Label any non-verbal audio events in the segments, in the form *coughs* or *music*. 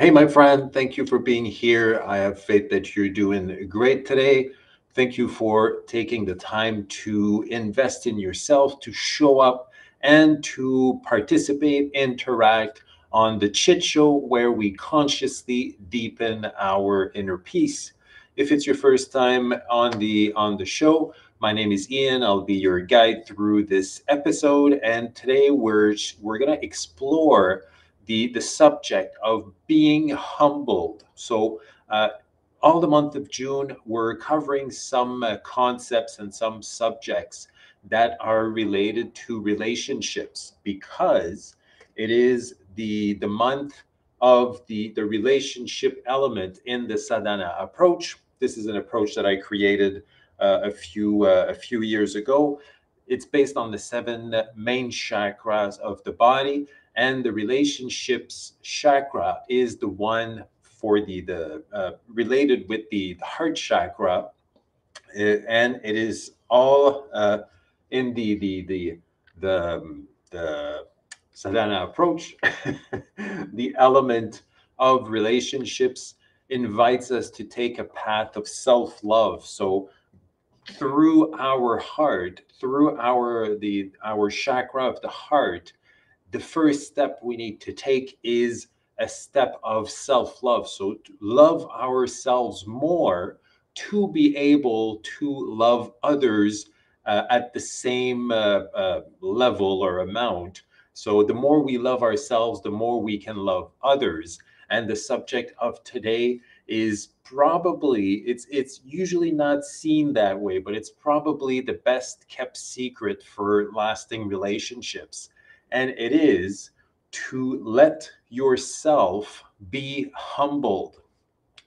Hey, my friend, thank you for being here. I have faith that you're doing great today. Thank you for taking the time to invest in yourself, to show up, and to participate, interact on the Chit Show, where we consciously deepen our inner peace. If it's your first time on the on the show, my name is Ian. I'll be your guide through this episode, and today we're we're gonna explore the the subject of being humbled. So. Uh, all the month of June, we're covering some uh, concepts and some subjects that are related to relationships because it is the the month of the the relationship element in the sadhana approach this is an approach that i created uh, a few uh, a few years ago it's based on the seven main chakras of the body and the relationships chakra is the one for the the uh, related with the, the heart chakra uh, and it is all uh, in the the the the, um, the sadhana approach, *laughs* the element of relationships invites us to take a path of self-love. So through our heart, through our the our chakra of the heart, the first step we need to take is a step of self-love. So to love ourselves more to be able to love others uh, at the same uh, uh, level or amount so the more we love ourselves, the more we can love others. And the subject of today is probably it's it's usually not seen that way, but it's probably the best kept secret for lasting relationships. And it is to let yourself be humbled.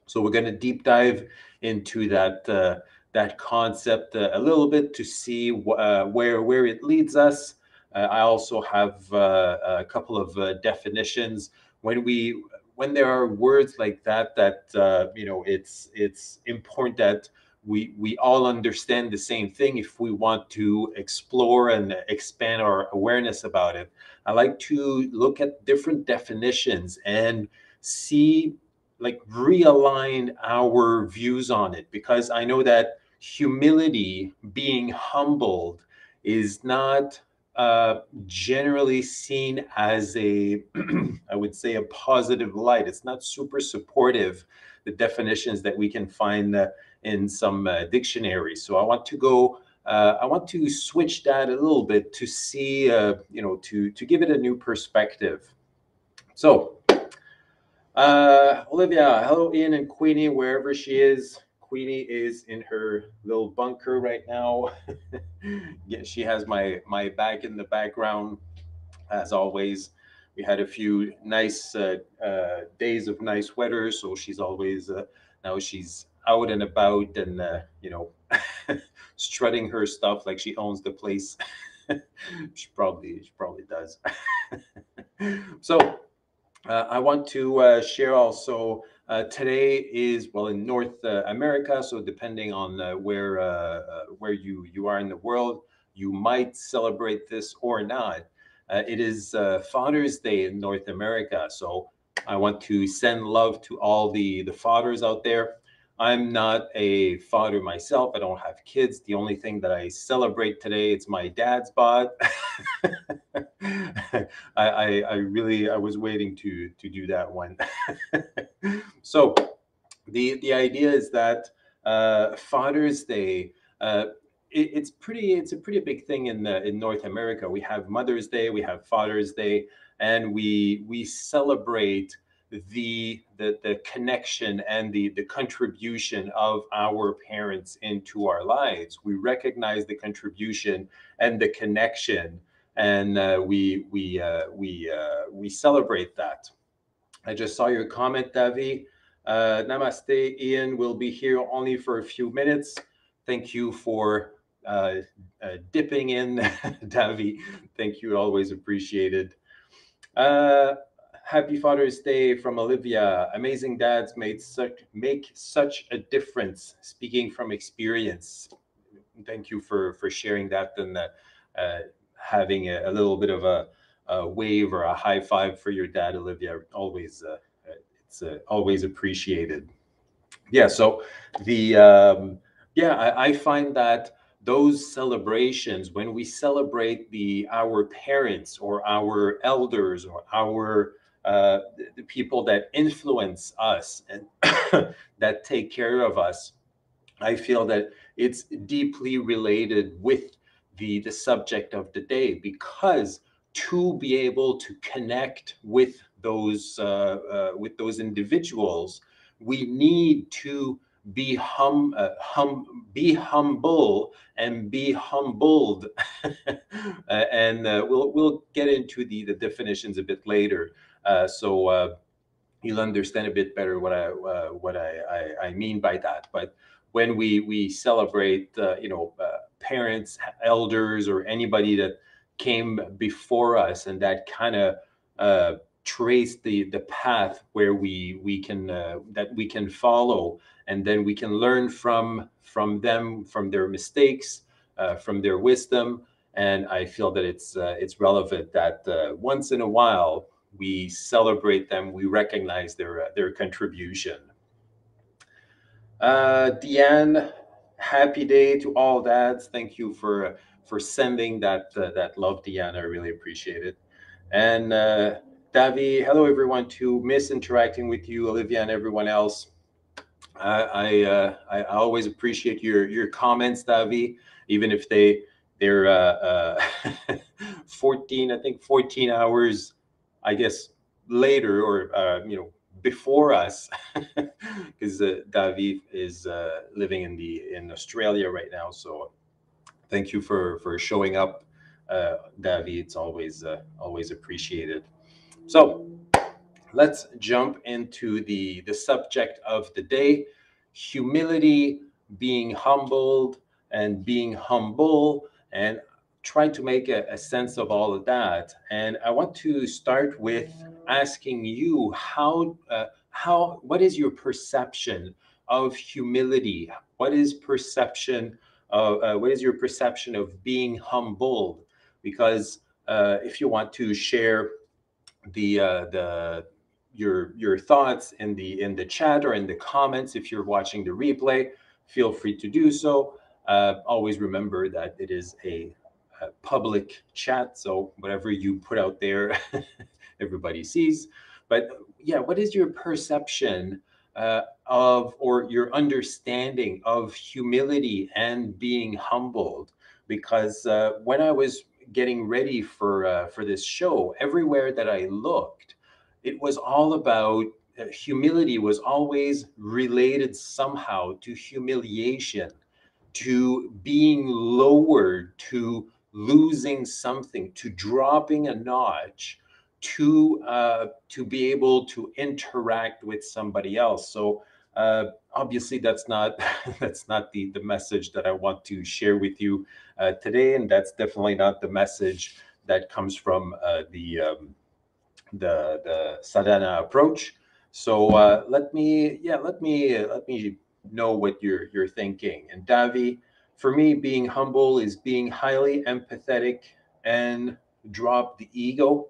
So we're going to deep dive into that uh, that concept uh, a little bit to see uh, where where it leads us uh, I also have uh, a couple of uh, definitions. When we when there are words like that, that you know, it's it's important that we we all understand the same thing if we want to explore and expand our awareness about it i like to look at different definitions and see like realign our views on it because i know that humility being humbled is not uh, generally seen as a, *clears throat* I would say, a positive light. It's not super supportive, the definitions that we can find uh, in some uh, dictionaries. So I want to go, uh, I want to switch that a little bit to see, uh, you know, to, to give it a new perspective. So, uh, Olivia, hello, Ian and Queenie, wherever she is. Queenie is in her little bunker right now. *laughs* yeah, she has my my bag in the background, as always. We had a few nice uh, uh, days of nice weather, so she's always uh, now she's out and about and uh, you know *laughs* strutting her stuff like she owns the place. *laughs* she probably she probably does. *laughs* so uh, I want to uh, share also uh, today is well in North uh, America, so depending on uh, where uh, where you you are in the world, you might celebrate this or not. It is Father's Day in North America, so I want to send love to all the the fathers out there. I'm not a father myself. I don't have kids. The only thing that I celebrate today it's my dad's bod. *laughs* I, I, I really I was waiting to to do that one. *laughs* so the the idea is that uh, Father's Day. Uh, it, it's pretty. It's a pretty big thing in the, in North America. We have Mother's Day, we have Father's Day, and we we celebrate the the the connection and the the contribution of our parents into our lives. We recognize the contribution and the connection, and uh, we we uh, we uh, we celebrate that. I just saw your comment, Davi. Uh, namaste, Ian. will be here only for a few minutes. Thank you for uh, uh, dipping in, *laughs* Davi. Thank you. Always appreciated. Uh, Happy Father's Day from Olivia. Amazing dads made such make such a difference. Speaking from experience. Thank you for for sharing that and uh, uh, having a, a, little bit of a, a, wave or a high five for your dad, Olivia. Always, uh, it's uh, always appreciated. Yeah. So the um, yeah, I, I find that those celebrations when we celebrate the our parents or our elders or our uh, the people that influence us and *coughs* that take care of us i feel that it's deeply related with the the subject of the day because to be able to connect with those uh, uh, with those individuals we need to be hum, uh, hum be humble and be humbled. *laughs* And uh, we'll we'll get into the the definitions a bit later. uh, so uh, you'll understand a bit better what I uh, what I, I, I mean by that. But when we we celebrate uh, you know parents elders or anybody that came before us and that kind of trace the the path where we we can that we can follow and then we can learn from from them from their mistakes uh, from their wisdom. And i feel that it's uh, it's relevant that uh, once in a while we celebrate them we recognize their uh, their contribution. Uh, deanne happy day to all dads. Thank you for for sending that uh, that love deanne. I really appreciate it. And uh davi hello everyone to miss interacting with you olivia and everyone else. I uh, I always appreciate your your comments, Davi, even if they they're uh, uh, *laughs* 14, I think 14 hours, I guess later or uh, you know before us, *laughs* because uh, Davi is uh, living in the in Australia right now. So thank you for for showing up, uh, Davi. It's always uh, always appreciated. So let's jump into the the subject of the day humility being humbled and being humble and try to make a, a, sense of all of that and i want to start with asking you how uh, how what is your perception of humility? What is perception of uh, what is your perception of being humbled? Because uh, if you want to share the uh, the your your thoughts in the in the chat or in the comments if you're watching the replay feel free to do so. Uh, always remember that it is a, a, public chat so whatever you put out there *laughs* everybody sees. But yeah what is your perception uh, of or your understanding of humility and being humbled? Because uh, when i was getting ready for uh, for this show everywhere that i looked it was all about uh, humility was always related somehow to humiliation to being lowered to losing something to dropping a notch to uh, to be able to interact with somebody else so uh, obviously that's not *laughs* that's not the the message that i want to share with you uh, today and that's definitely not the message that comes from uh, the um, the the sadhana approach. So uh, let me yeah let me let me know what you're you're thinking. And Davi, for me, being humble is being highly empathetic and drop the ego.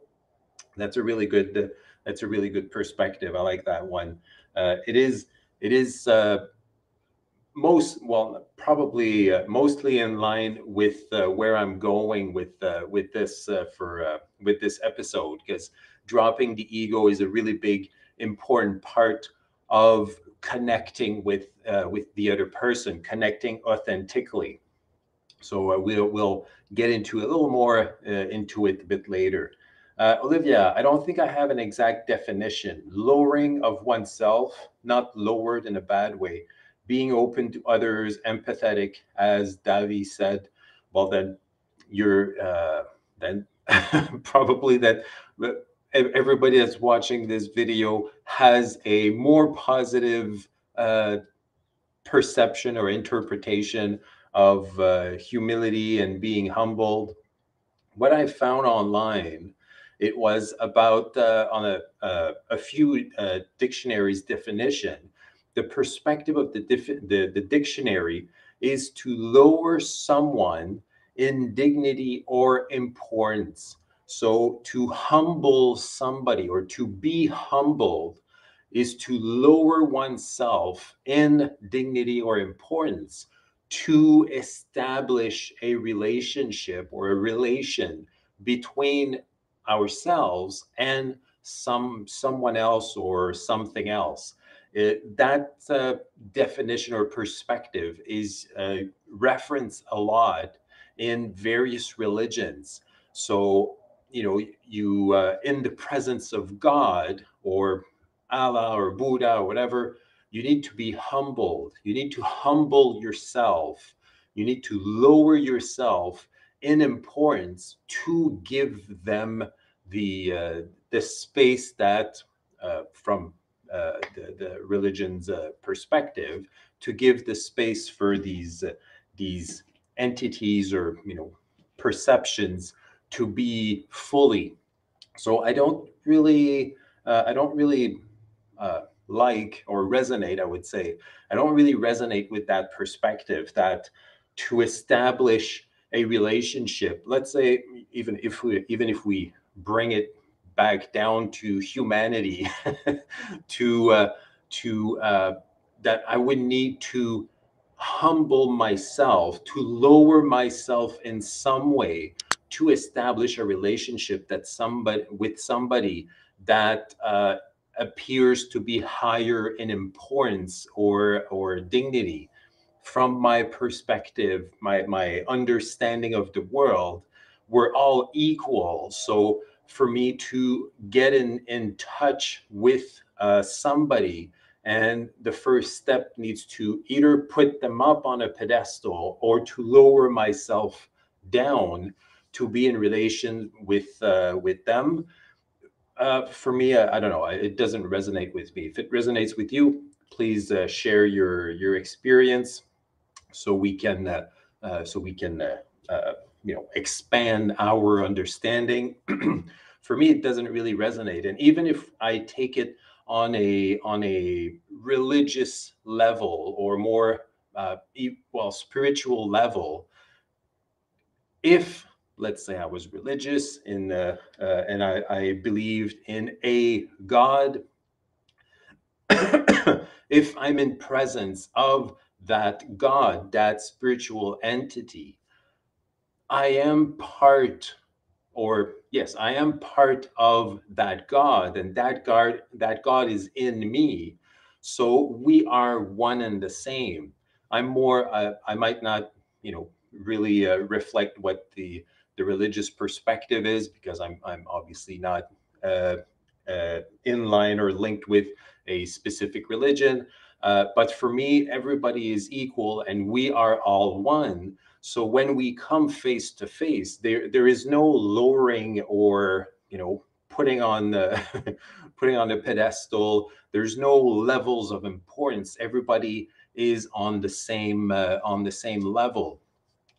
That's a really good that's a really good perspective. I like that one. Uh, it is it is uh, most well probably uh, mostly in line with uh, where I'm going with uh, with this uh, for with this episode because dropping the ego is a really big important part of connecting with uh, with the other person connecting authentically. So uh, we'll we'll get into a little more uh, into it a bit later. Uh, olivia i don't think i have an exact definition. Lowering of oneself not lowered in a bad way. Being open to others empathetic as davi said. Well then you're uh, then *laughs* probably that everybody that's watching this video has a more positive uh, perception or interpretation of uh, humility and being humbled. What I found online, it was about uh, on a, uh, a few uh, dictionaries definition. The perspective of the, the, the dictionary is to lower someone in dignity or importance so to humble somebody or to be humbled is to lower oneself in dignity or importance to establish a relationship or a relation between ourselves and some someone else or something else. It, that uh, definition or perspective is uh, referenced a lot in various religions. So you know you uh, in the presence of god or allah or buddha or whatever you need to be humbled. You need to humble yourself. You need to lower yourself in importance to give them the uh, the space that uh, from uh, the, the religion's uh, perspective to give the space for these uh, these entities or you know perceptions to be fully. So i don't really uh, i don't really like or resonate i would say i don't really resonate with that perspective that to establish a relationship let's say even if we even if we bring it back down to humanity *laughs* to uh, to uh, that i would need to humble myself to lower myself in some way to establish a relationship that somebody with somebody that uh, appears to be higher in importance or or dignity from my perspective, my, my understanding of the world, we're all equal. So for me to get in, in touch with uh, somebody, and the first step needs to either put them up on a pedestal or to lower myself down to be in relation with uh, with them. Uh, for me, I, I, don't know. It doesn't resonate with me. If it resonates with you, please uh, share your your experience so we can uh, uh, so we can uh, uh, you know expand our understanding. *clears throat* For me, it doesn't really resonate, and even if I take it on a on a religious level or more uh, well spiritual level, if let's say I was religious in uh, uh, and I, I believed in a God. *coughs* if I'm in presence of that God, that spiritual entity, I am part, or yes, I am part of that God, and that God, that God is in me. So we are one and the same. I'm more, uh, I might not, you know, really uh, reflect what the the religious perspective is because I'm I'm obviously not uh, uh, in line or linked with a specific religion. Uh, but for me, everybody is equal and we are all one. So when we come face to face, there there is no lowering or you know putting on the *laughs* putting on the pedestal. There's no levels of importance. Everybody is on the same uh, on the same level.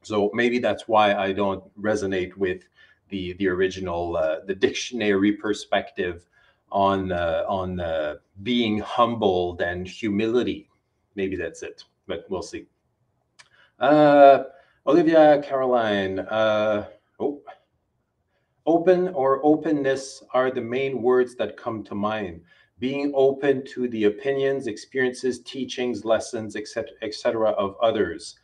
So maybe that's why I don't resonate with the the original uh, the dictionary perspective on uh, on uh, being humbled and humility. Maybe that's it, but we'll see. Uh, Olivia Caroline, uh, oh, open or openness are the main words that come to mind. Being open to the opinions, experiences, teachings, lessons, etc., etc., of others,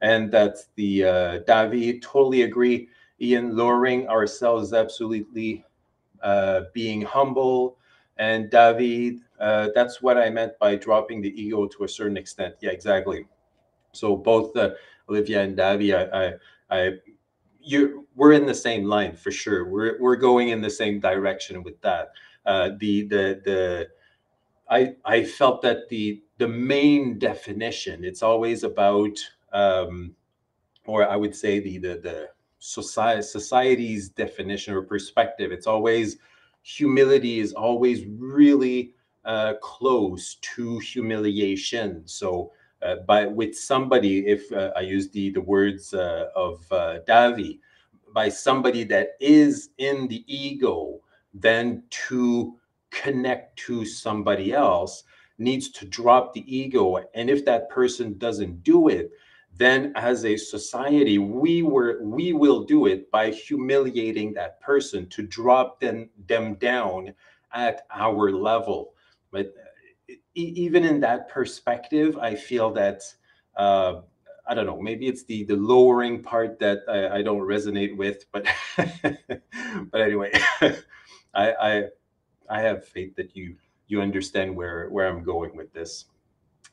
and that's the uh, Davi. Totally agree. Ian, lowering ourselves absolutely uh, being humble. And David, uh, that's what I meant by dropping the ego to a certain extent. Yeah, exactly. So both uh, Olivia and Davi, I, I, I, you, we're in the same line for sure. We're we're going in the same direction with that. Uh, the the the, I I felt that the the main definition it's always about, um, or I would say the the the society society's definition or perspective. It's always humility is always really uh, close to humiliation. So, uh, by with somebody, if uh, I use the the words uh, of uh, Davi, by somebody that is in the ego, then to connect to somebody else needs to drop the ego, and if that person doesn't do it, then as a society we were we will do it by humiliating that person to drop them them down at our level but even in that perspective, I feel that uh, I don't know. Maybe it's the the lowering part that I, I don't resonate with, but *laughs* but anyway, *laughs* I, I I have faith that you you understand where where I'm going with this.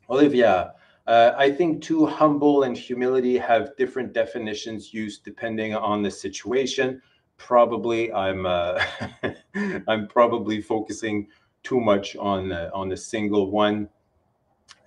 Olivia, uh, I think too humble and humility have different definitions used depending on the situation. Probably I'm uh, *laughs* I'm probably focusing too much on uh, on a single one,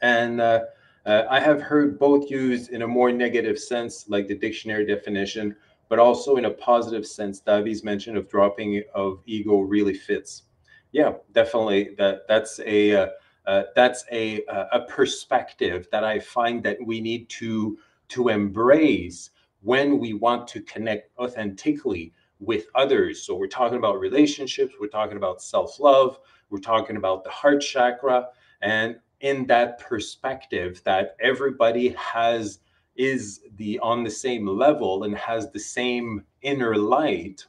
and uh, uh, I have heard both used in a more negative sense, like the dictionary definition, but also in a positive sense. Davi's mention of dropping of ego really fits. Yeah, definitely. That that's a uh, uh, that's a a perspective that I find that we need to to embrace when we want to connect authentically with others. So we're talking about relationships, we're talking about self-love, we're talking about the heart chakra, and in that perspective that everybody has is the on the same level and has the same inner light,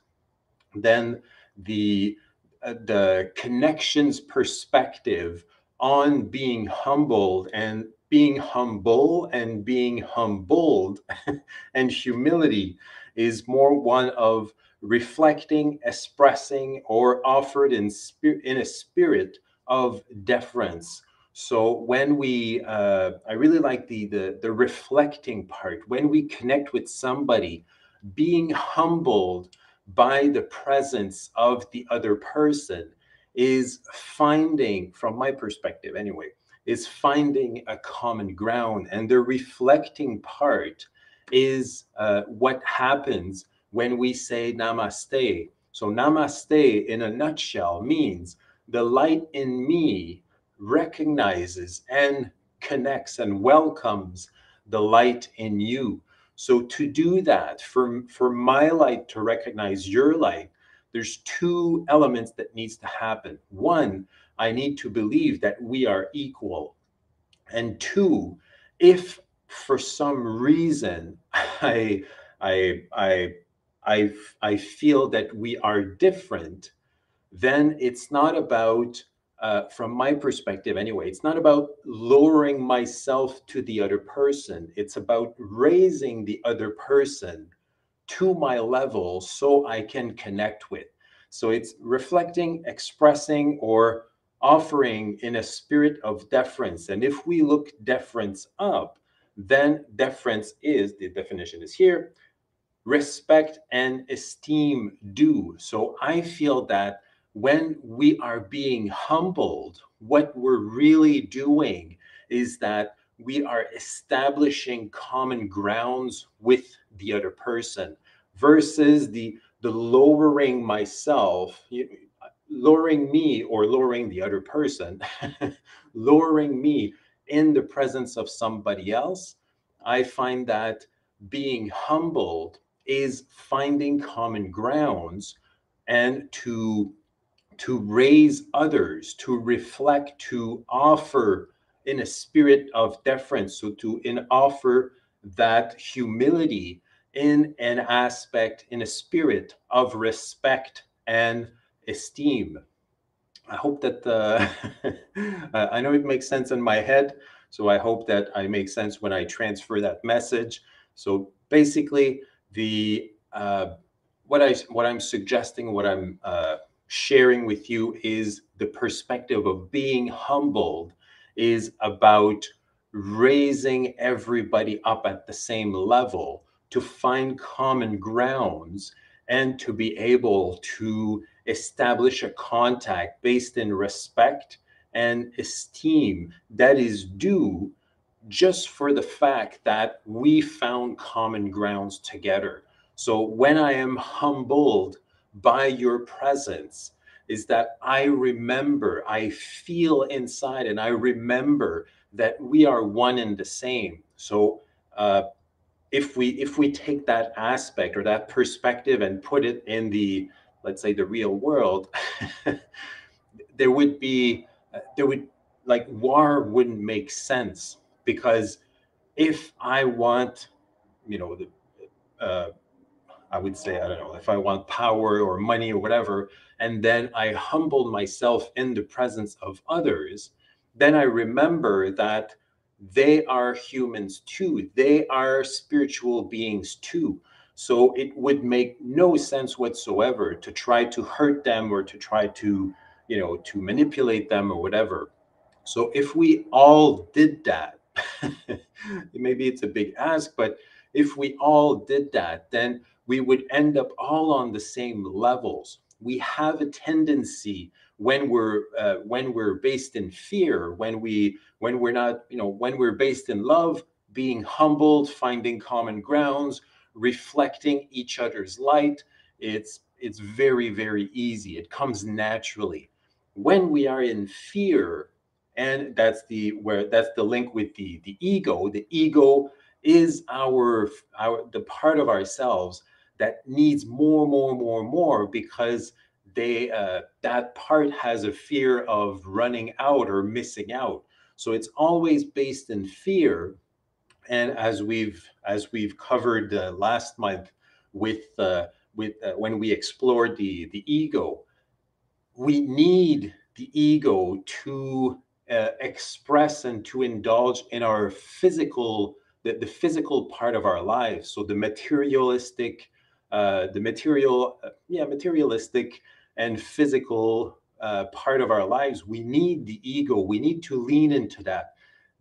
then the uh, the connections perspective on being humbled and being humble and being humbled *laughs* and humility is more one of reflecting expressing or offered in spirit in a spirit of deference. So when we uh, i really like the, the the reflecting part. When we connect with somebody being humbled by the presence of the other person is finding, from my perspective anyway, is finding a common ground. And the reflecting part is uh, what happens when we say namaste. So, namaste in a nutshell means the light in me recognizes and connects and welcomes the light in you. So to do that, for, for my light to recognize your light, there's two elements that needs to happen. One, I need to believe that we are equal. And two, if for some reason *laughs* I I I I I feel that we are different, then it's not about uh, from my perspective anyway, it's not about lowering myself to the other person. It's about raising the other person to my level so I can connect with. So it's reflecting, expressing, or offering in a spirit of deference. And if we look deference up, then deference is the definition is here respect and esteem due. So I feel that when we are being humbled, what we're really doing is that we are establishing common grounds with the other person versus the the lowering myself lowering me or lowering the other person *laughs* lowering me in the presence of somebody else i find that being humbled is finding common grounds and to to raise others to reflect to offer in a spirit of deference so to in offer that humility in an aspect, in a spirit of respect and esteem. I hope that uh, *laughs* I know it makes sense in my head. So I hope that I make sense when I transfer that message. So basically, the uh, what I what I'm suggesting, what I'm uh, sharing with you is the perspective of being humbled is about raising everybody up at the same level to find common grounds and to be able to establish a contact based in respect and esteem that is due just for the fact that we found common grounds together. So when I am humbled by your presence, is that I remember, I feel inside, and I remember that we are one and the same. So uh, if we if we take that aspect or that perspective and put it in the let's say the real world *laughs* there would be there would like war wouldn't make sense because if i want you know the uh, i would say i don't know if i want power or money or whatever and then i humbled myself in the presence of others then I remember that they are humans too. They are spiritual beings too. So it would make no sense whatsoever to try to hurt them or to try to, you know, to manipulate them or whatever. So if we all did that, *laughs* maybe it's a big ask, but if we all did that, then we would end up all on the same levels. We have a tendency when we're uh, when we're based in fear, when we when we're not, you know, when we're based in love, being humbled, finding common grounds, reflecting each other's light, it's it's very very easy. It comes naturally. When we are in fear, and that's the where that's the link with the the ego. The ego is our our the part of ourselves that needs more, more, more, more because they uh, that part has a fear of running out or missing out. So it's always based in fear. And as we've as we've covered uh, last month with uh, with uh, when we explored the the ego we need the ego to uh, express and to indulge in our physical the, the physical part of our lives. So the materialistic uh, the material yeah materialistic and physical uh, part of our lives, we need the ego. We need to lean into that.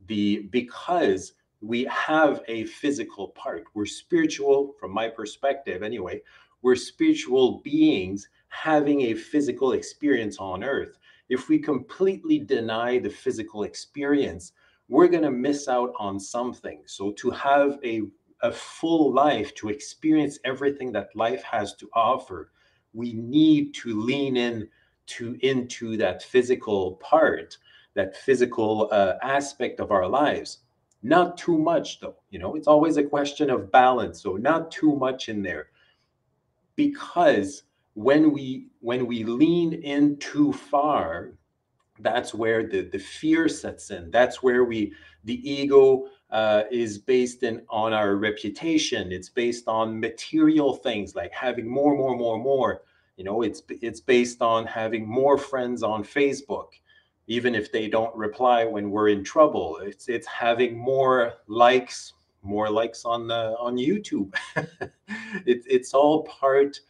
The because we have a physical part. We're spiritual, from my perspective, anyway. We're spiritual beings having a physical experience on earth. If we completely deny the physical experience, we're going to miss out on something. So, to have a, a full life, to experience everything that life has to offer, we need to lean in to into that physical part that physical uh, aspect of our lives. Not too much though you know? It's always a question of balance so not too much in there. Because when we when we lean in too far that's where the the fear sets in. That's where we the ego uh, is based in on our reputation. It's based on material things like having more more more more. You know it's it's based on having more friends on facebook even if they don't reply when we're in trouble. It's it's having more likes more likes on the on youtube. *laughs* It, it's all part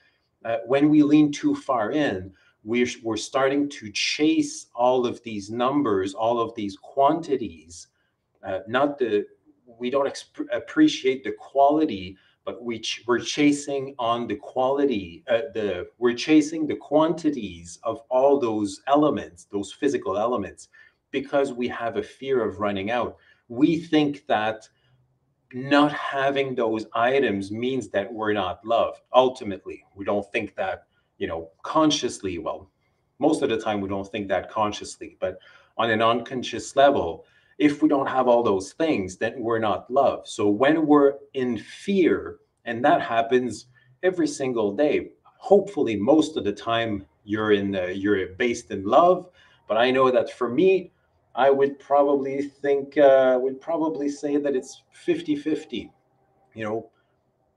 uh, when we lean too far in we're, we're starting to chase all of these numbers all of these quantities uh, not the we don't exp- appreciate the quality but we ch- we're chasing on the quality, uh, the we're chasing the quantities of all those elements, those physical elements, because we have a fear of running out. We think that not having those items means that we're not loved. Ultimately, we don't think that, you know, consciously. Well, most of the time we don't think that consciously, but on an unconscious level, if we don't have all those things, then we're not loved. So when we're in fear, and that happens every single day, hopefully most of the time you're in you're based in love. But I know that for me, I would probably think uh, would probably say that it's 50-50. You know,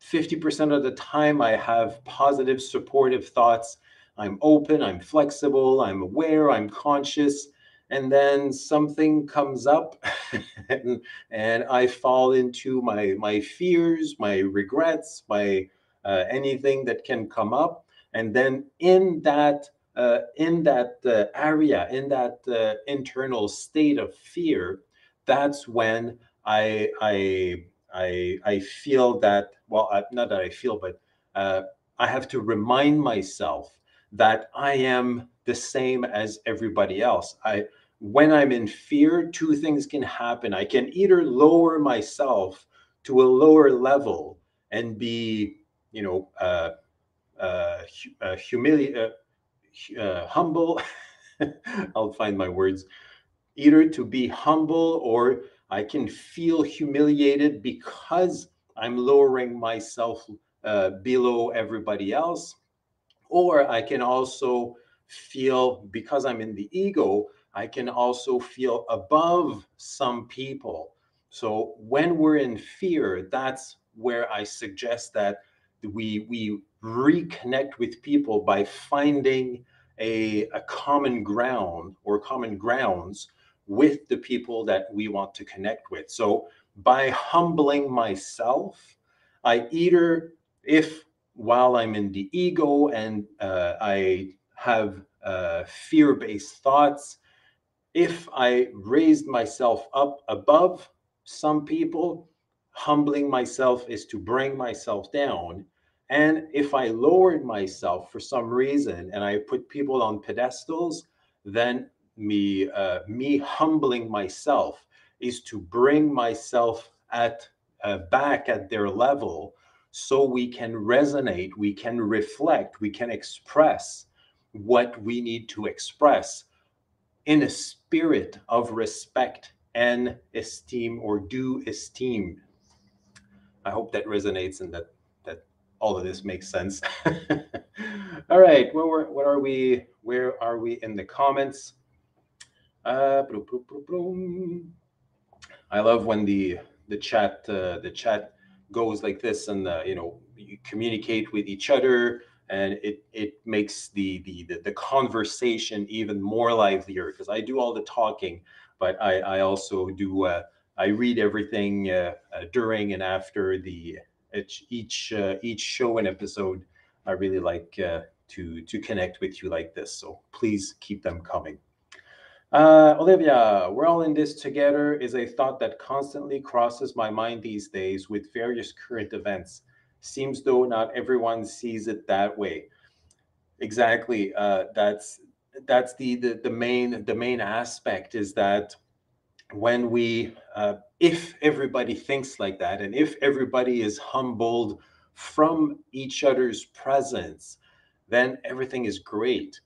50% of the time I have positive, supportive thoughts. I'm open, I'm flexible, I'm aware, I'm conscious and then something comes up *laughs* and, and, i fall into my my fears my regrets my uh, anything that can come up. And then in that uh, in that uh, area in that uh, internal state of fear that's when i i i, I feel that well not that i feel but uh, i have to remind myself that i am the same as everybody else. I when I'm in fear, two things can happen. I can either lower myself to a lower level and be, you know, uh, uh, uh, humili- uh, uh, humble. *laughs* I'll find my words. Either to be humble or I can feel humiliated because I'm lowering myself uh, below everybody else. Or I can also feel because I'm in the ego, I can also feel above some people. So when we're in fear, that's where I suggest that we we reconnect with people by finding a, a common ground or common grounds with the people that we want to connect with. So by humbling myself, I either, if while I'm in the ego and uh, I have uh, fear based thoughts, if I raised myself up above some people, humbling myself is to bring myself down. And if I lowered myself for some reason and I put people on pedestals, then me uh, me humbling myself is to bring myself at uh, back at their level so we can resonate we can reflect we can express what we need to express in a spirit of respect and esteem or due esteem. I hope that resonates and that that all of this makes sense. *laughs* All right where, what are we where are we in the comments? Uh, I love when the the chat uh, the chat goes like this, and uh, you know you communicate with each other, and it it makes the the the, the conversation even more livelier because I do all the talking, but I I also do uh, I read everything uh, uh, during and after the each each, uh, each show and episode. I really like uh, to to connect with you like this, so please keep them coming. Uh, Olivia, we're all in this together is a thought that constantly crosses my mind these days with various current events. Seems though not everyone sees it that way. Exactly. Uh, that's that's the, the the main the main aspect is that when we uh, if everybody thinks like that and if everybody is humbled from each other's presence, then everything is great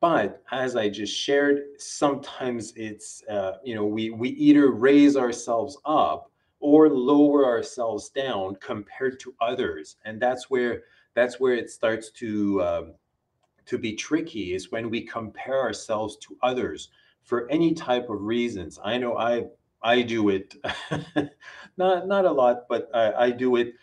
but as I just shared, sometimes it's, uh, you know, we, we either raise ourselves up or lower ourselves down compared to others. And that's where, that's where it starts to, um, to be tricky is when we compare ourselves to others for any type of reasons. I know I, I do it, *laughs* not, not a lot, but I, I do it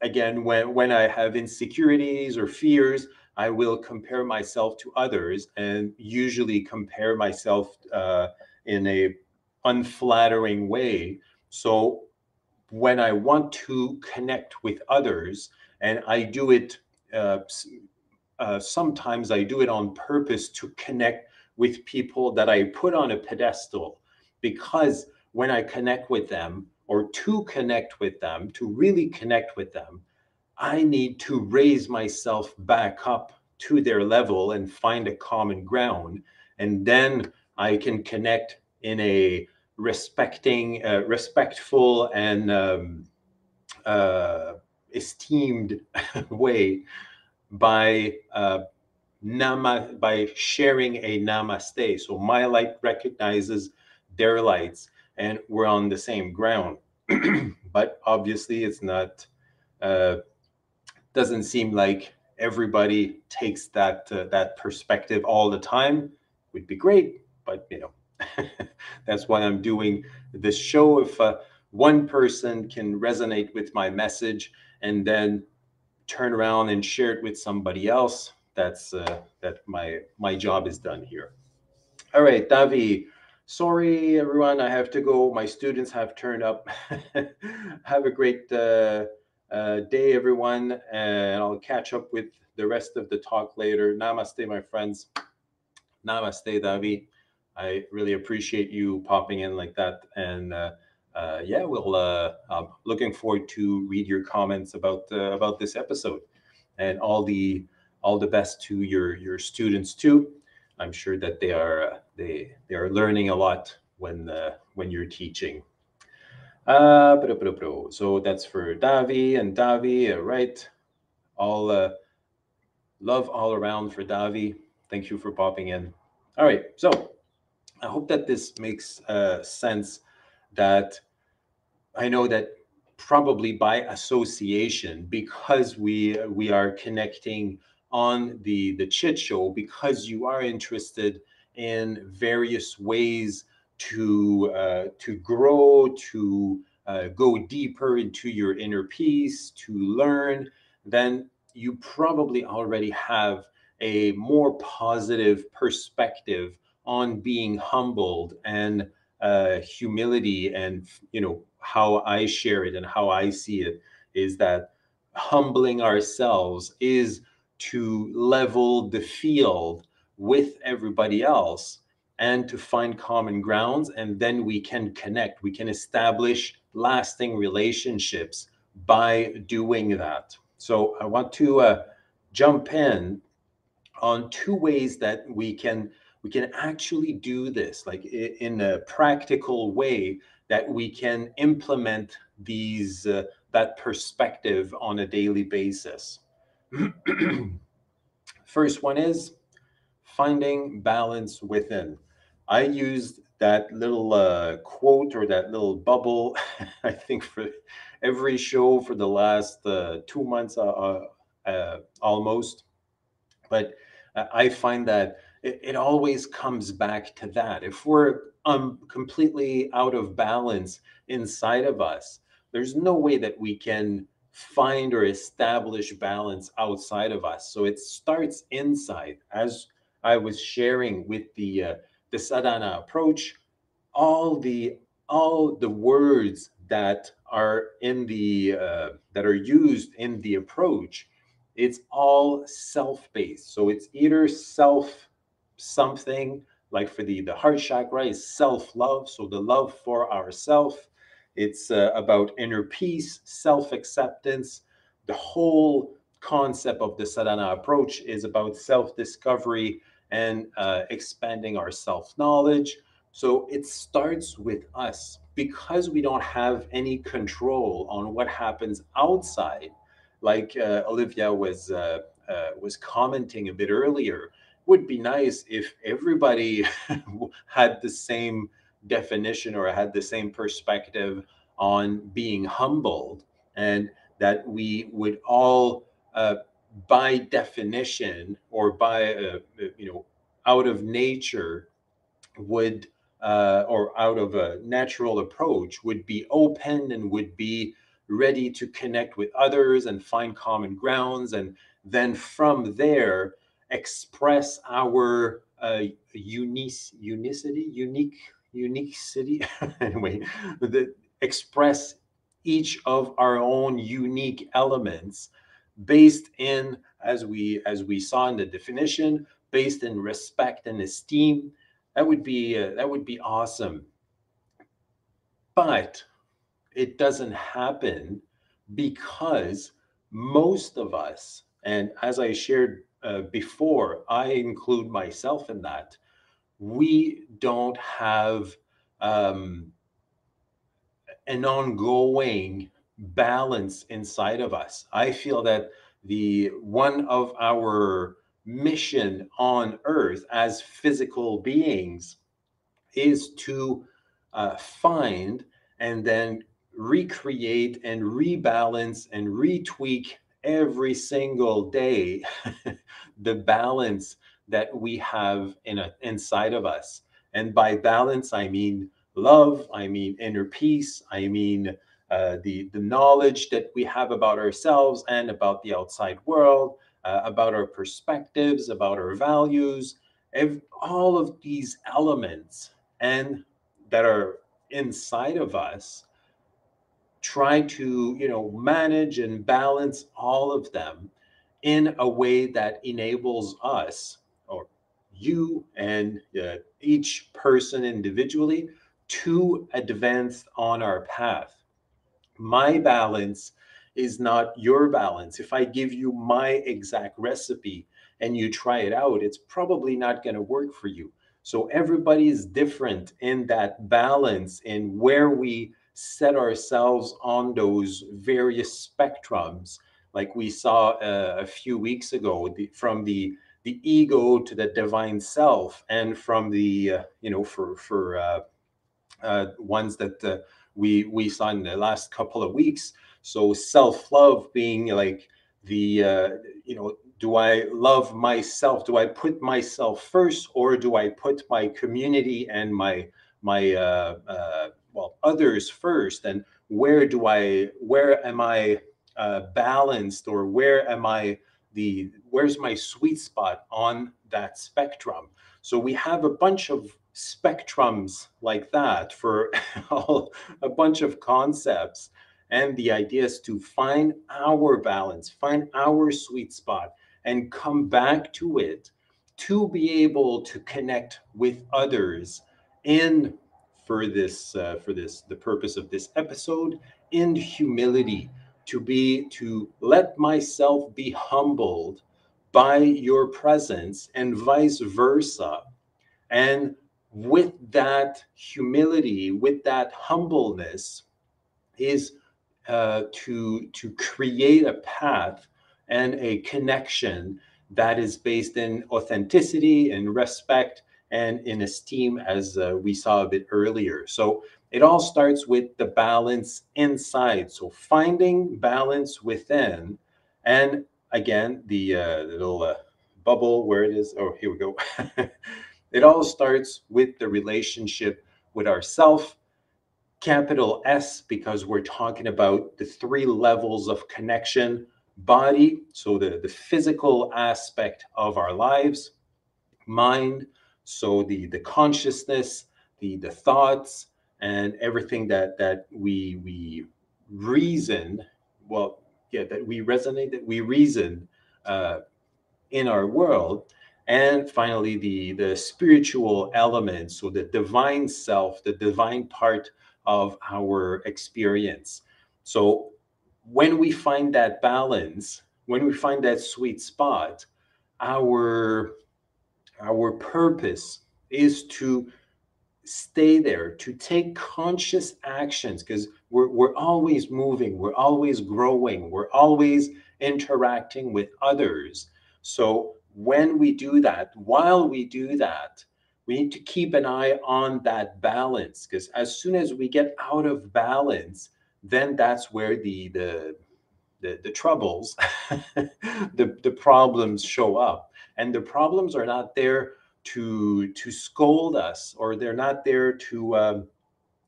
again, when, when I have insecurities or fears, I will compare myself to others and usually compare myself uh, in a unflattering way. So when I want to connect with others, and I do it, uh, uh, sometimes I do it on purpose to connect with people that I put on a pedestal, because when I connect with them, or to connect with them, to really connect with them, I need to raise myself back up to their level and find a common ground. And then I can connect in a respecting, uh, respectful, and um, uh, esteemed *laughs* way by uh, nama by sharing a namaste. So my light recognizes their lights, and we're on the same ground. *clears throat* but obviously, it's not uh, doesn't seem like everybody takes that uh, that perspective all the time would be great but you know *laughs* that's why i'm doing this show if uh, one person can resonate with my message and then turn around and share it with somebody else that's uh, that my my job is done here all right davi sorry everyone i have to go my students have turned up *laughs* have a great uh, uh, day, everyone, and I'll catch up with the rest of the talk later. Namaste, my friends. Namaste, Davi. I really appreciate you popping in like that. And uh, uh, yeah, we'll. Uh, I'm looking forward to read your comments about uh, about this episode, and all the all the best to your your students too. I'm sure that they are they they are learning a lot when uh, when you're teaching. Uh, so that's for Davi and Davi, uh, right? All uh, love all around for Davi. Thank you for popping in. All right, so I hope that this makes uh, sense. That I know that probably by association, because we we are connecting on the the chit show, because you are interested in various ways to uh, to grow, to uh, go deeper into your inner peace, to learn, then you probably already have a more positive perspective on being humbled and uh, humility and you know how I share it and how I see it is that humbling ourselves is to level the field with everybody else and to find common grounds and then we can connect. We can establish lasting relationships by doing that. So i want to uh, jump in on two ways that we can we can actually do this like in a practical way that we can implement these uh, that perspective on a daily basis. *clears throat* First one is finding balance within. I used that little uh, quote or that little bubble *laughs* i think for every show for the last uh, two months uh, uh, uh almost. But I find that it, always comes back to that. If we're um, completely out of balance inside of us, there's no way that we can find or establish balance outside of us. So it starts inside. As I was sharing with the uh, the sadhana approach, all the all the words that are in the uh, that are used in the approach it's all self-based. So it's either self something like for the the heart chakra is self-love, so the love for ourself. It's uh, about inner peace, self-acceptance. The whole concept of the sadhana approach is about self-discovery and uh, expanding our self-knowledge. So it starts with us because we don't have any control on what happens outside like uh, Olivia was uh, uh, was commenting a bit earlier, would be nice if everybody *laughs* had the same definition or had the same perspective on being humbled, and that we would all, uh, by definition or by uh, you know out of nature, would uh, or out of a natural approach would be open and would be ready to connect with others and find common grounds and then from there express our uh, unique unicity unique unique city? *laughs* Anyway the, express each of our own unique elements based in as we as we saw in the definition based in respect and esteem. That would be uh, that would be awesome. But it doesn't happen because most of us, and as I shared uh, before, I include myself in that, we don't have um, an ongoing balance inside of us. I feel that the one of our mission on earth as physical beings is to uh, find and then recreate and rebalance and retweak every single day *laughs* the balance that we have in a, inside of us. And by balance, I mean love, I mean inner peace, I mean uh, the, the knowledge that we have about ourselves and about the outside world, uh, about our perspectives, about our values, all of these elements and that are inside of us try to you know manage and balance all of them in a way that enables us or you and uh, each person individually to advance on our path. My balance is not your balance. If i give you my exact recipe and you try it out it's probably not going to work for you. So everybody is different in that balance in where we set ourselves on those various spectrums, like we saw uh, a few weeks ago, the, from the the ego to the divine self, and from the uh, you know for for uh, uh ones that uh, we we saw in the last couple of weeks. So self love being like the uh, you know do I love myself? Do I put myself first, or do I put my community and my my uh, uh, well others first and where do i where am i uh, balanced or where am i the where's my sweet spot on that spectrum So we have a bunch of spectrums like that for *laughs* all, a bunch of concepts. And the idea is to find our balance, find our sweet spot, and come back to it to be able to connect with others in for this uh, for this the purpose of this episode in humility to be to let myself be humbled by your presence and vice versa. And with that humility with that humbleness is uh, to to create a path and a connection that is based in authenticity and respect and in esteem, as uh, we saw a bit earlier. So it all starts with the balance inside. So finding balance within, and again, the, uh, little uh, bubble where it is. Oh, here we go. *laughs* it all starts with the relationship with ourself, capital S, because we're talking about the three levels of connection body, so the, the physical aspect of our lives, mind, so the the consciousness the the thoughts and everything that that we we reason well yeah that we resonate that we reason uh, in our world. And finally the the spiritual elements so the divine self the divine part of our experience. So when we find that balance when we find that sweet spot our our purpose is to stay there, to take conscious actions, because we're, we're always moving, we're always growing, we're always interacting with others. So when we do that, while we do that, we need to keep an eye on that balance because as soon as we get out of balance, then that's where the the the, the troubles, *laughs* the, the problems show up. And the problems are not there to to scold us or they're not there to um,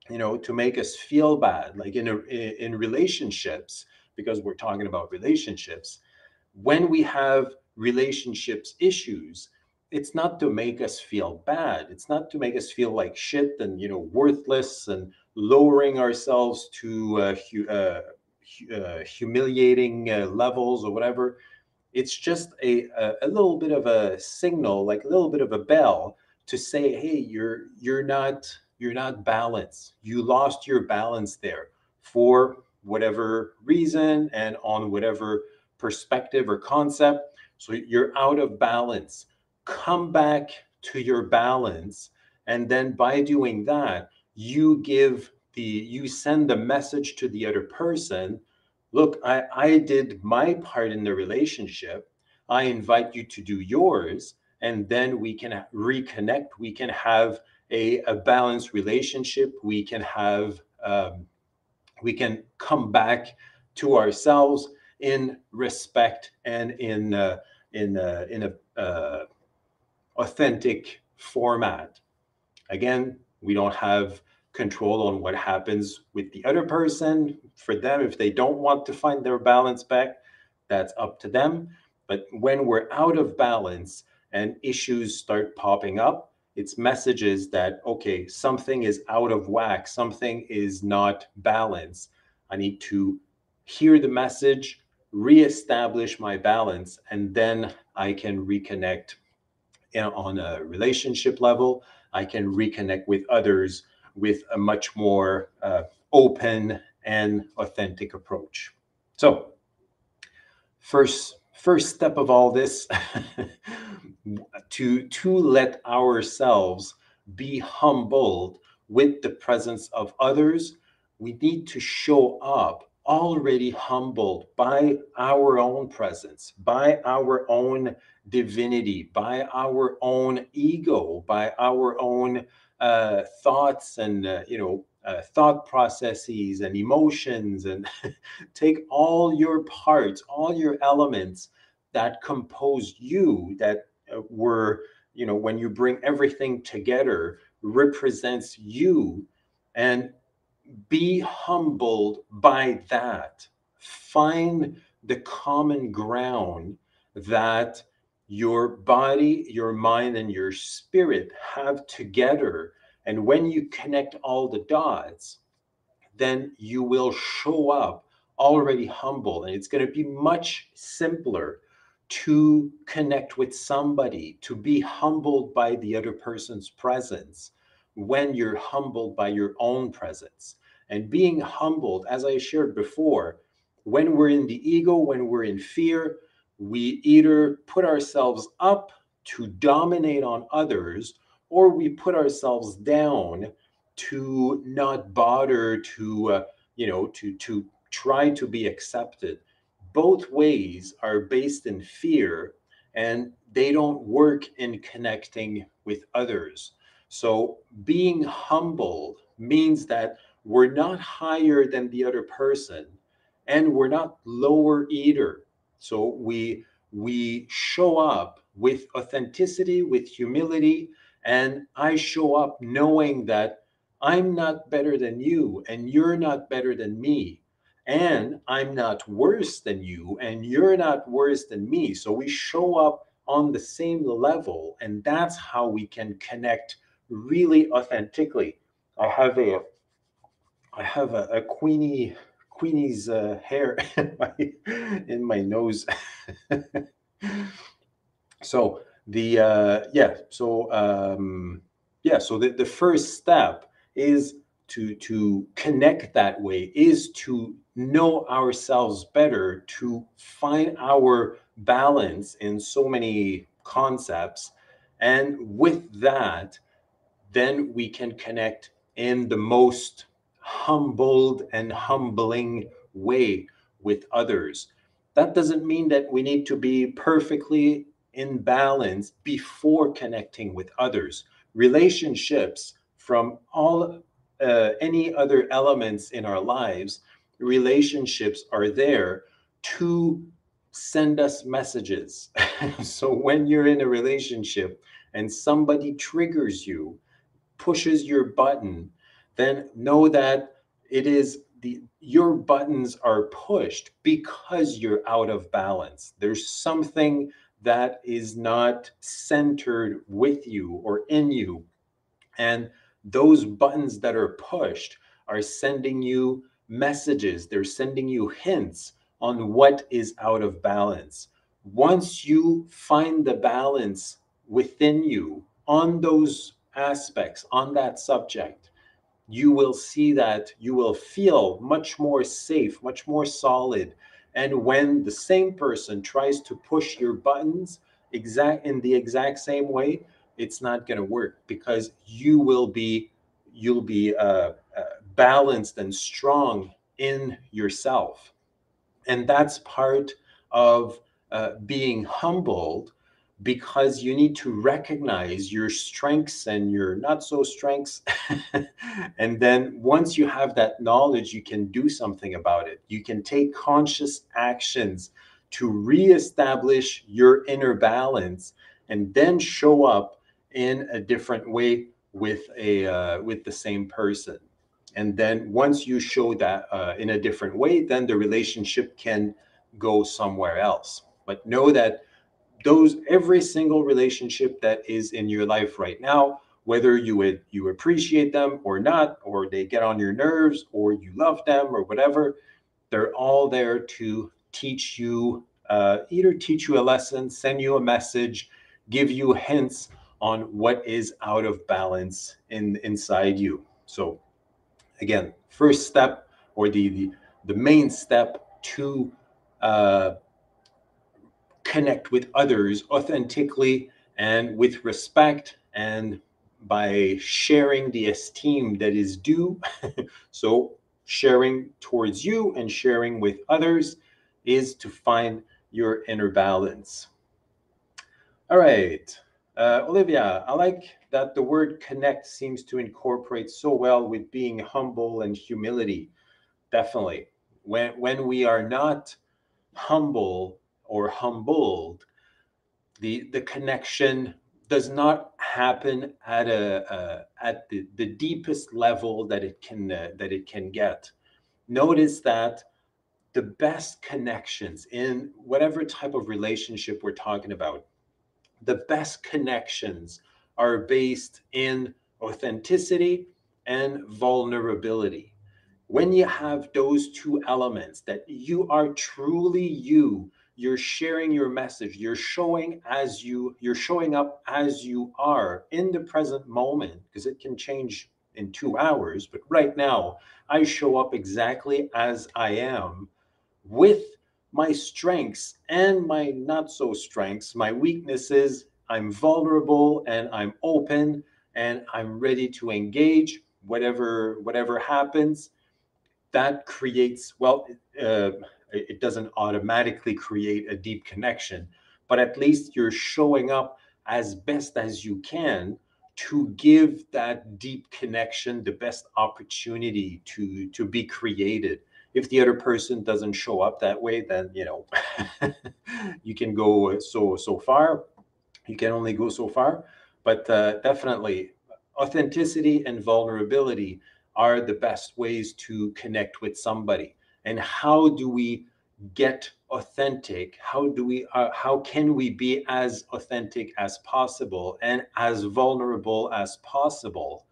you know to make us feel bad like in a, in relationships because we're talking about relationships when we have relationships issues it's not to make us feel bad it's not to make us feel like shit and you know worthless and lowering ourselves to uh, uh, uh, humiliating uh, levels or whatever. It's just a, a, a little bit of a signal, like a little bit of a bell to say, hey, you're you're not you're not balanced. You lost your balance there for whatever reason and on whatever perspective or concept. So you're out of balance. Come back to your balance. And then by doing that, you give the you send the message to the other person look i i did my part in the relationship. I invite you to do yours and then we can reconnect. We can have a, a balanced relationship. We can have um, we can come back to ourselves in respect and in uh, in uh, in a uh, authentic format. Again we don't have control on what happens with the other person. For them, if they don't want to find their balance back, that's up to them. But when we're out of balance and issues start popping up, it's messages that, okay, something is out of whack, something is not balanced. I need to hear the message, reestablish my balance, and then I can reconnect eh, on a relationship level. I can reconnect with others with a much more uh, open and authentic approach. So, first first step of all this *laughs* to to let ourselves be humbled with the presence of others we need to show up already humbled by our own presence by our own divinity by our own ego by our own uh, thoughts and uh, you know uh, thought processes and emotions and *laughs* take all your parts all your elements that compose you that uh, were you know when you bring everything together represents you. And be humbled by that. Find the common ground that your body, your mind, and your spirit have together. And when you connect all the dots, then you will show up already humble. And it's going to be much simpler to connect with somebody, to be humbled by the other person's presence when you're humbled by your own presence. And being humbled, as I shared before, when we're in the ego, when we're in fear, we either put ourselves up to dominate on others or we put ourselves down to not bother to uh, you know to to try to be accepted both ways are based in fear and they don't work in connecting with others. So being humble means that we're not higher than the other person and we're not lower either. So we we show up with authenticity, with humility, and I show up knowing that I'm not better than you and you're not better than me and I'm not worse than you, and you're not worse than me. So we show up on the same level, and that's how we can connect really authentically. I have a I have a, a Queenie Queenie's uh, hair *laughs* in my, in my nose. *laughs* so the uh, yeah, so um, yeah, so the, the first step is to to connect that way is to know ourselves better to find our balance in so many concepts and with that then we can connect in the most humbled and humbling way with others that doesn't mean that we need to be perfectly in balance before connecting with others relationships from all uh, any other elements in our lives, relationships are there to send us messages. *laughs* so when you're in a relationship and somebody triggers you, pushes your button, then know that it is the your buttons are pushed because you're out of balance. There's something that is not centered with you or in you. And those buttons that are pushed are sending you messages, they're sending you hints on what is out of balance. Once you find the balance within you on those aspects, on that subject, you will see that you will feel much more safe, much more solid. And when the same person tries to push your buttons exact in the exact same way, it's not going to work because you will be you'll be uh, uh, balanced and strong in yourself and that's part of uh, being humbled because you need to recognize your strengths and your not so strengths. *laughs* And then once you have that knowledge you can do something about it. You can take conscious actions to reestablish your inner balance and then show up in a different way with a uh, with the same person. And then once you show that uh, in a different way then the relationship can go somewhere else. But know that those every single relationship that is in your life right now whether you would you appreciate them or not or they get on your nerves or you love them or whatever they're all there to teach you uh, either teach you a lesson send you a message give you hints on what is out of balance in inside you. So again, first step or the the, the main step to uh, connect with others authentically and with respect and by sharing the esteem that is due. *laughs* so sharing towards you and sharing with others is to find your inner balance. All right. Uh, Olivia, I like that the word connect seems to incorporate so well with being humble and humility. Definitely. When, when we are not humble or humbled, the, the connection does not happen at a uh, at the, the deepest level that it can uh, that it can get. Notice that the best connections in whatever type of relationship we're talking about the best connections are based in authenticity and vulnerability. When you have those two elements, that you are truly you, you're sharing your message, you're showing as you, you're showing up as you are in the present moment, because it can change in two hours. But right now, I show up exactly as I am with my strengths and my not so strengths, my weaknesses. I'm vulnerable and I'm open and I'm ready to engage whatever whatever happens. That creates well, uh, it doesn't automatically create a deep connection, but at least you're showing up as best as you can to give that deep connection the best opportunity to to be created. If the other person doesn't show up that way then you know *laughs* you can go so so far. You can only go so far. But uh, definitely authenticity and vulnerability are the best ways to connect with somebody and how do we get authentic? How do we uh, how can we be as authentic as possible and as vulnerable as possible?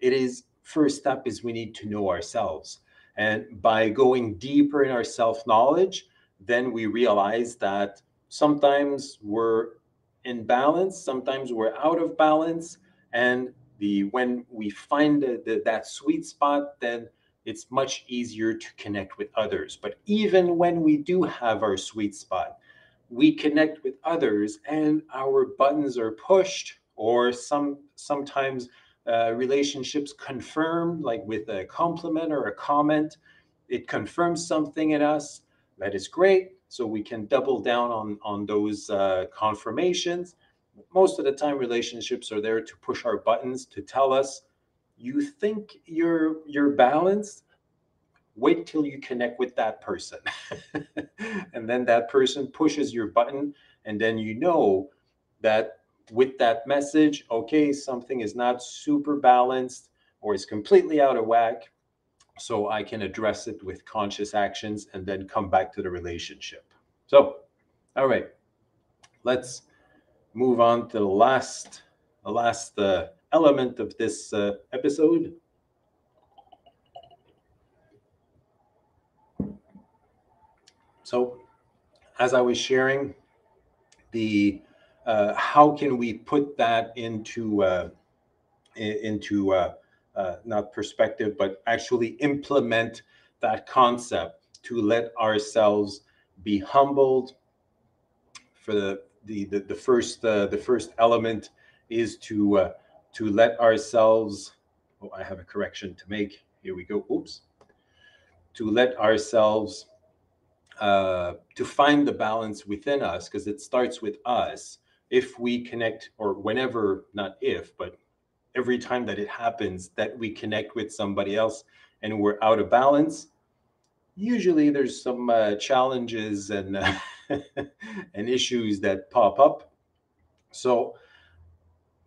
It is first step is we need to know ourselves. And by going deeper in our self knowledge then we realize that sometimes we're in balance sometimes we're out of balance. And the when we find the, the, that sweet spot then it's much easier to connect with others. But even when we do have our sweet spot, we connect with others and our buttons are pushed or some sometimes uh, relationships confirm like with a compliment or a comment it confirms something in us that is great so we can double down on on those uh, confirmations most of the time relationships are there to push our buttons to tell us you think you're you're balanced wait till you connect with that person. *laughs* And then that person pushes your button and then you know that with that message okay something is not super balanced or is completely out of whack so i can address it with conscious actions and then come back to the relationship. So all right let's move on to the last the last uh, element of this uh, episode. So, as I was sharing, the uh, how can we put that into uh, into uh, uh, not perspective, but actually implement that concept to let ourselves be humbled. For the the the, the first uh, the first element is to to let ourselves, oh, I have a correction to make. Here we go. Oops. To let ourselves, uh, to find the balance within us, because it starts with us. If we connect, or whenever, not if, but every time that it happens, that we connect with somebody else and we're out of balance, usually there's some uh, challenges and uh, *laughs* and issues that pop up. So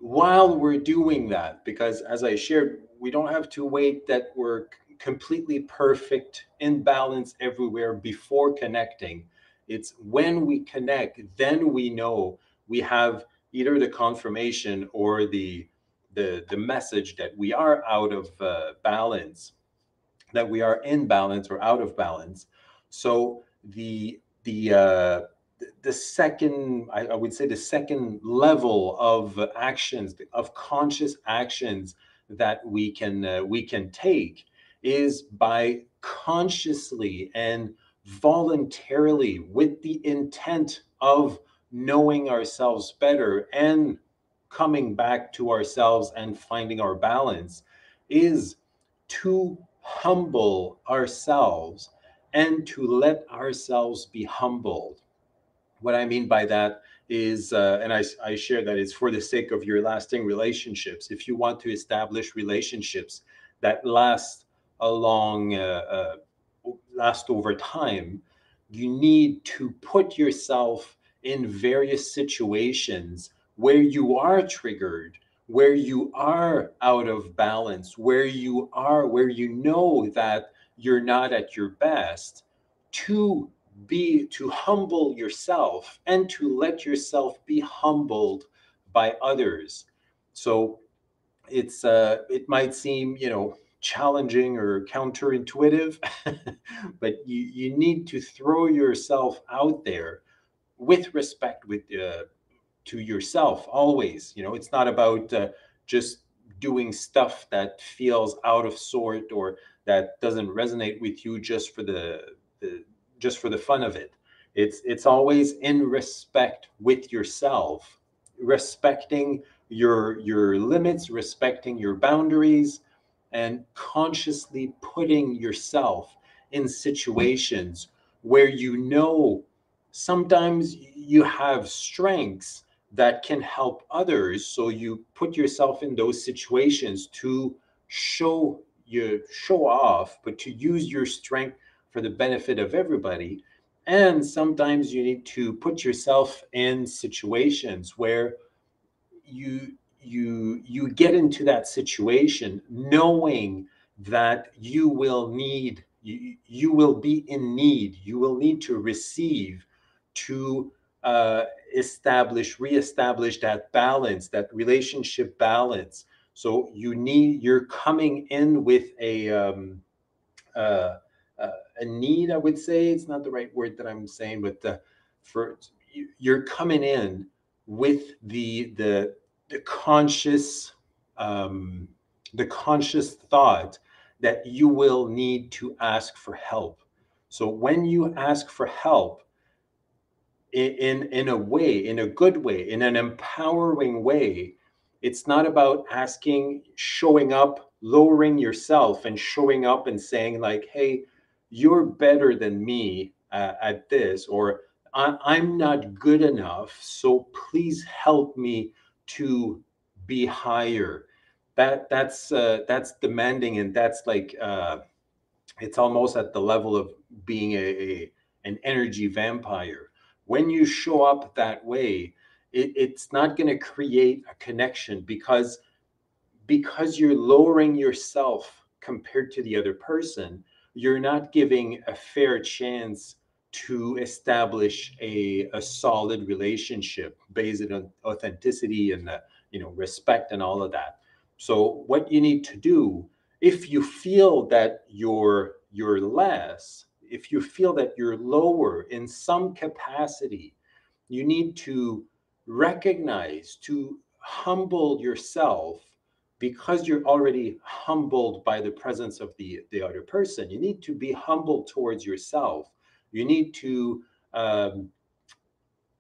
while we're doing that, because as I shared, we don't have to wait that we're completely perfect in balance everywhere before connecting. It's when we connect, then we know we have either the confirmation or the the, the message that we are out of uh, balance, that we are in balance or out of balance. So the the uh, the second I, I, would say the second level of actions of conscious actions that we can uh, we can take is by consciously and voluntarily with the intent of knowing ourselves better and coming back to ourselves and finding our balance is to humble ourselves and to let ourselves be humbled what I mean by that is, uh, and I, I share that it's for the sake of your lasting relationships. If you want to establish relationships that last a long, uh, uh, last over time, you need to put yourself in various situations where you are triggered, where you are out of balance, where you are, where you know that you're not at your best, to be to humble yourself and to let yourself be humbled by others. So it's uh it might seem you know challenging or counterintuitive *laughs* but you you need to throw yourself out there with respect with uh, to yourself always. You know it's not about uh, just doing stuff that feels out of sort or that doesn't resonate with you just for the, the just for the fun of it. It's it's always in respect with yourself respecting your your limits respecting your boundaries and consciously putting yourself in situations where you know sometimes you have strengths that can help others. So you put yourself in those situations to show you show off but to use your strength for the benefit of everybody. And sometimes you need to put yourself in situations where you you you get into that situation knowing that you will need you, you will be in need. You will need to receive to uh, establish reestablish that balance that relationship balance. So you need you're coming in with a um, uh, a need i would say. It's not the right word that i'm saying but the, for you're coming in with the the the conscious um, the conscious thought that you will need to ask for help. So when you ask for help in in a way in a good way in an empowering way it's not about asking showing up lowering yourself and showing up and saying like hey you're better than me uh, at this or i'm not good enough so please help me to be higher. That that's uh, that's demanding and that's like uh, it's almost at the level of being a, a an energy vampire. When you show up that way it, it's not going to create a connection because because you're lowering yourself compared to the other person you're not giving a fair chance to establish a, a solid relationship based on authenticity and the, you know respect and all of that. So what you need to do if you feel that you're you're less if you feel that you're lower in some capacity you need to recognize to humble yourself because you're already humbled by the presence of the the other person you need to be humble towards yourself you need to, um,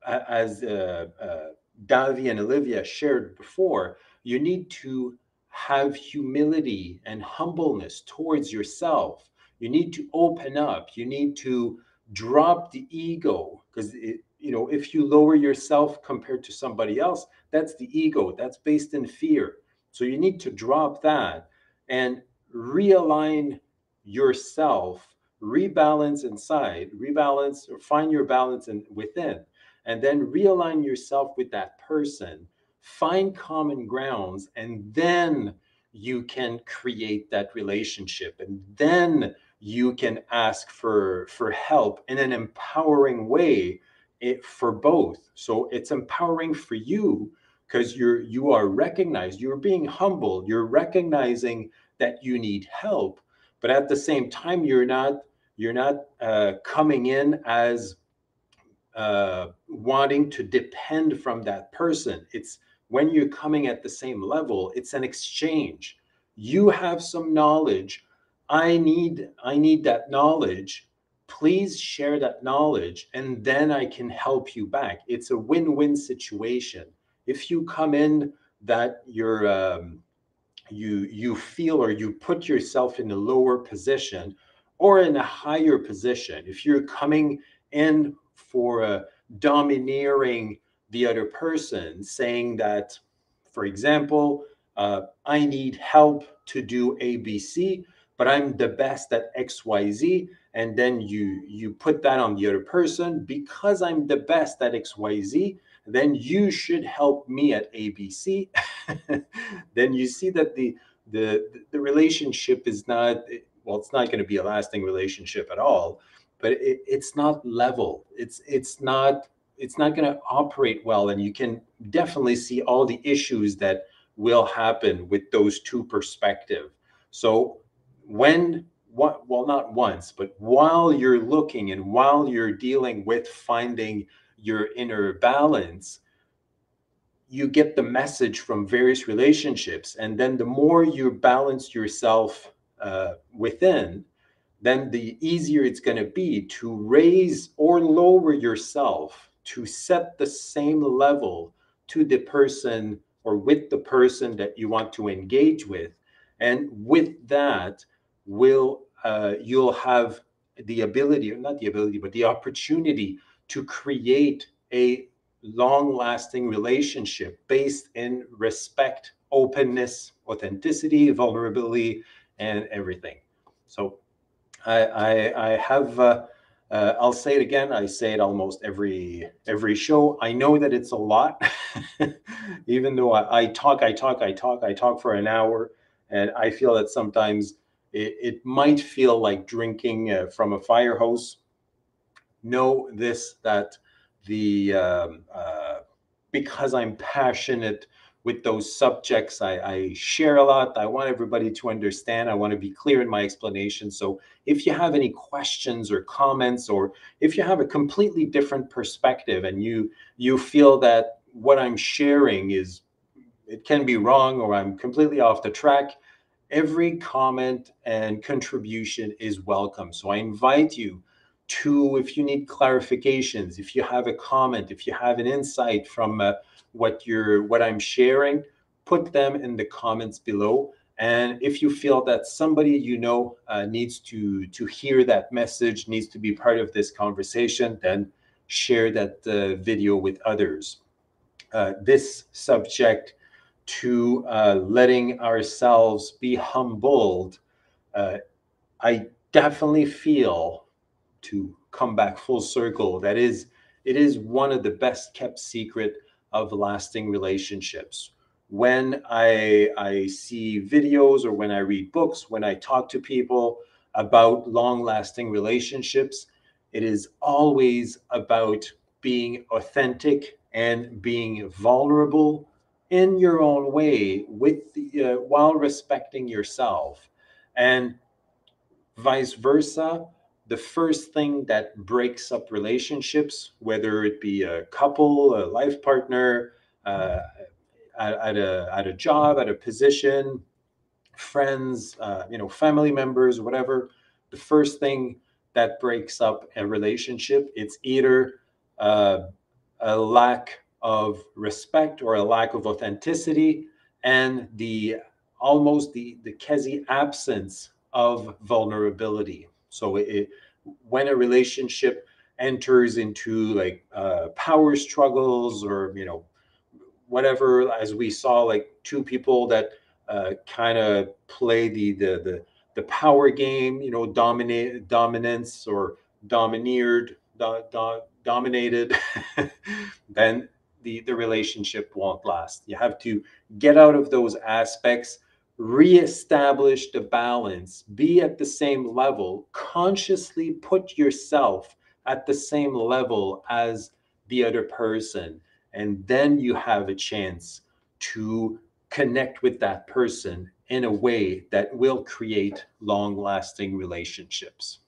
as uh, uh, Davi and Olivia shared before, you need to have humility and humbleness towards yourself. You need to open up. You need to drop the ego because you know if you lower yourself compared to somebody else, that's the ego. That's based in fear. So you need to drop that and realign yourself rebalance inside, rebalance or find your balance in, within, and then realign yourself with that person, find common grounds, and then you can create that relationship. And then you can ask for, for help in an empowering way it, for both. So it's empowering for you because you're you are recognized, you're being humble, you're recognizing that you need help but at the same time you're not you're not uh, coming in as uh, wanting to depend from that person. It's when you're coming at the same level it's an exchange. You have some knowledge. I need i need that knowledge. Please share that knowledge and then i can help you back. It's a win-win situation if you come in that you're um, you you feel or you put yourself in a lower position or in a higher position if you're coming in for a domineering the other person saying that for example uh, i need help to do abc but i'm the best at xyz and then you you put that on the other person because i'm the best at xyz then you should help me at ABC. *laughs* then you see that the the the relationship is not well, it's not going to be a lasting relationship at all. but it, it's not level. It's it's not it's not going to operate well, and you can definitely see all the issues that will happen with those two perspective. So when what well not once but while you're looking and while you're dealing with finding your inner balance you get the message from various relationships. And then the more you balance yourself uh, within then the easier it's going to be to raise or lower yourself to set the same level to the person or with the person that you want to engage with. And with that will uh, you'll have the ability, or not the ability, but the opportunity to create a long lasting relationship based in respect, openness, authenticity, vulnerability, and everything. So I, I, I have, uh, uh, I'll say it again. I say it almost every every show. I know that it's a lot, *laughs* even though I, I talk, I talk, I talk, I talk for an hour, and I feel that sometimes it, it might feel like drinking uh, from a fire hose. Know this that the um, uh, because I'm passionate with those subjects, I, I share a lot. I want everybody to understand. I want to be clear in my explanation. So if you have any questions or comments, or if you have a completely different perspective and you you feel that what I'm sharing is it can be wrong or I'm completely off the track, every comment and contribution is welcome. So I invite you to, if you need clarifications, if you have a comment, if you have an insight from uh, what you're, what I'm sharing, put them in the comments below. And if you feel that somebody you know uh, needs to to hear that message, needs to be part of this conversation, then share that uh, video with others. Uh, this subject to uh, letting ourselves be humbled, uh, I definitely feel to come back full circle. That is, it is one of the best kept secret of lasting relationships. When I I see videos or when I read books, when I talk to people about long lasting relationships, it is always about being authentic and being vulnerable in your own way with the, uh, while respecting yourself and vice versa the first thing that breaks up relationships whether it be a couple a life partner uh, at, at, a, at a job at a position friends uh, you know family members whatever the first thing that breaks up a relationship it's either uh, a lack of respect or a lack of authenticity and the almost the the quasi absence of vulnerability so it, when a relationship enters into like uh, power struggles or you know whatever as we saw like two people that uh, kind of play the, the the the power game you know dominate dominance or domineered do, do, dominated *laughs* then the, the relationship won't last. You have to get out of those aspects, reestablish the balance, be at the same level, consciously put yourself at the same level as the other person. And then you have a chance to connect with that person in a way that will create long lasting relationships.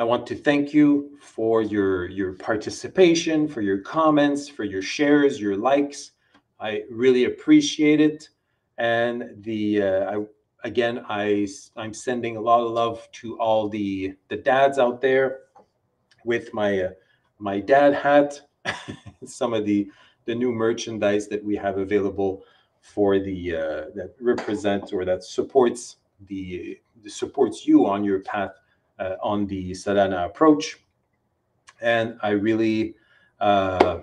I want to thank you for your your participation, for your comments, for your shares, your likes. I really appreciate it. And the uh, I, again, I I'm sending a lot of love to all the the dads out there with my uh, my dad hat. *laughs* Some of the the new merchandise that we have available for the uh, that represents or that supports the supports you on your path uh, on the Sadhana approach. And I really, uh,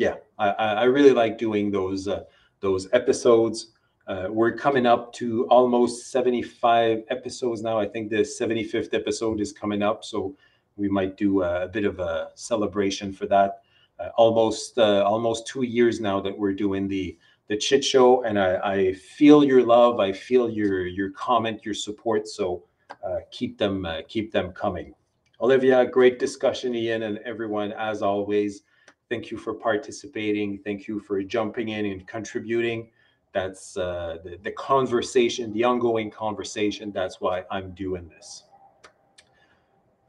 yeah, I, I really like doing those uh, those episodes. Uh, we're coming up to almost 75 episodes now. I think the 75th episode is coming up, so we might do a, a bit of a celebration for that. Uh, almost uh, almost two years now that we're doing the the chit show, and I, I feel your love. I feel your your comment, your support. So uh, keep them uh, keep them coming. Olivia, great discussion, Ian, and everyone as always. Thank you for participating. Thank you for jumping in and contributing. That's uh, the, the conversation, the ongoing conversation. That's why I'm doing this.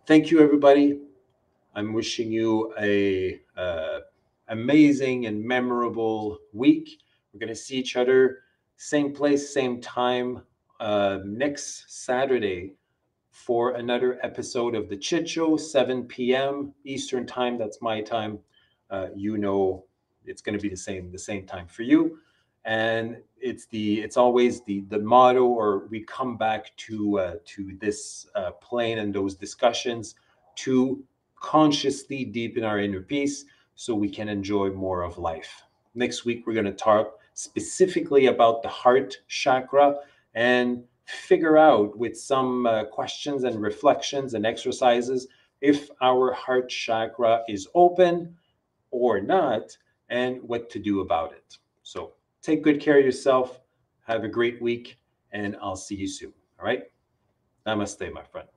Thank you, everybody. I'm wishing you a uh, amazing and memorable week. We're going to see each other same place, same time uh, next Saturday for another episode of the Chit Show, 7 p.m. Eastern time. That's my time. Uh, you know, it's going to be the same the same time for you, and it's the it's always the the motto, or we come back to uh, to this uh, plane and those discussions to consciously deepen our inner peace so we can enjoy more of life. Next week, we're going to talk specifically about the heart chakra and figure out with some uh, questions and reflections and exercises if our heart chakra is open or not and what to do about it. So take good care of yourself. Have a great week, and I'll see you soon. All right. Namaste, my friend.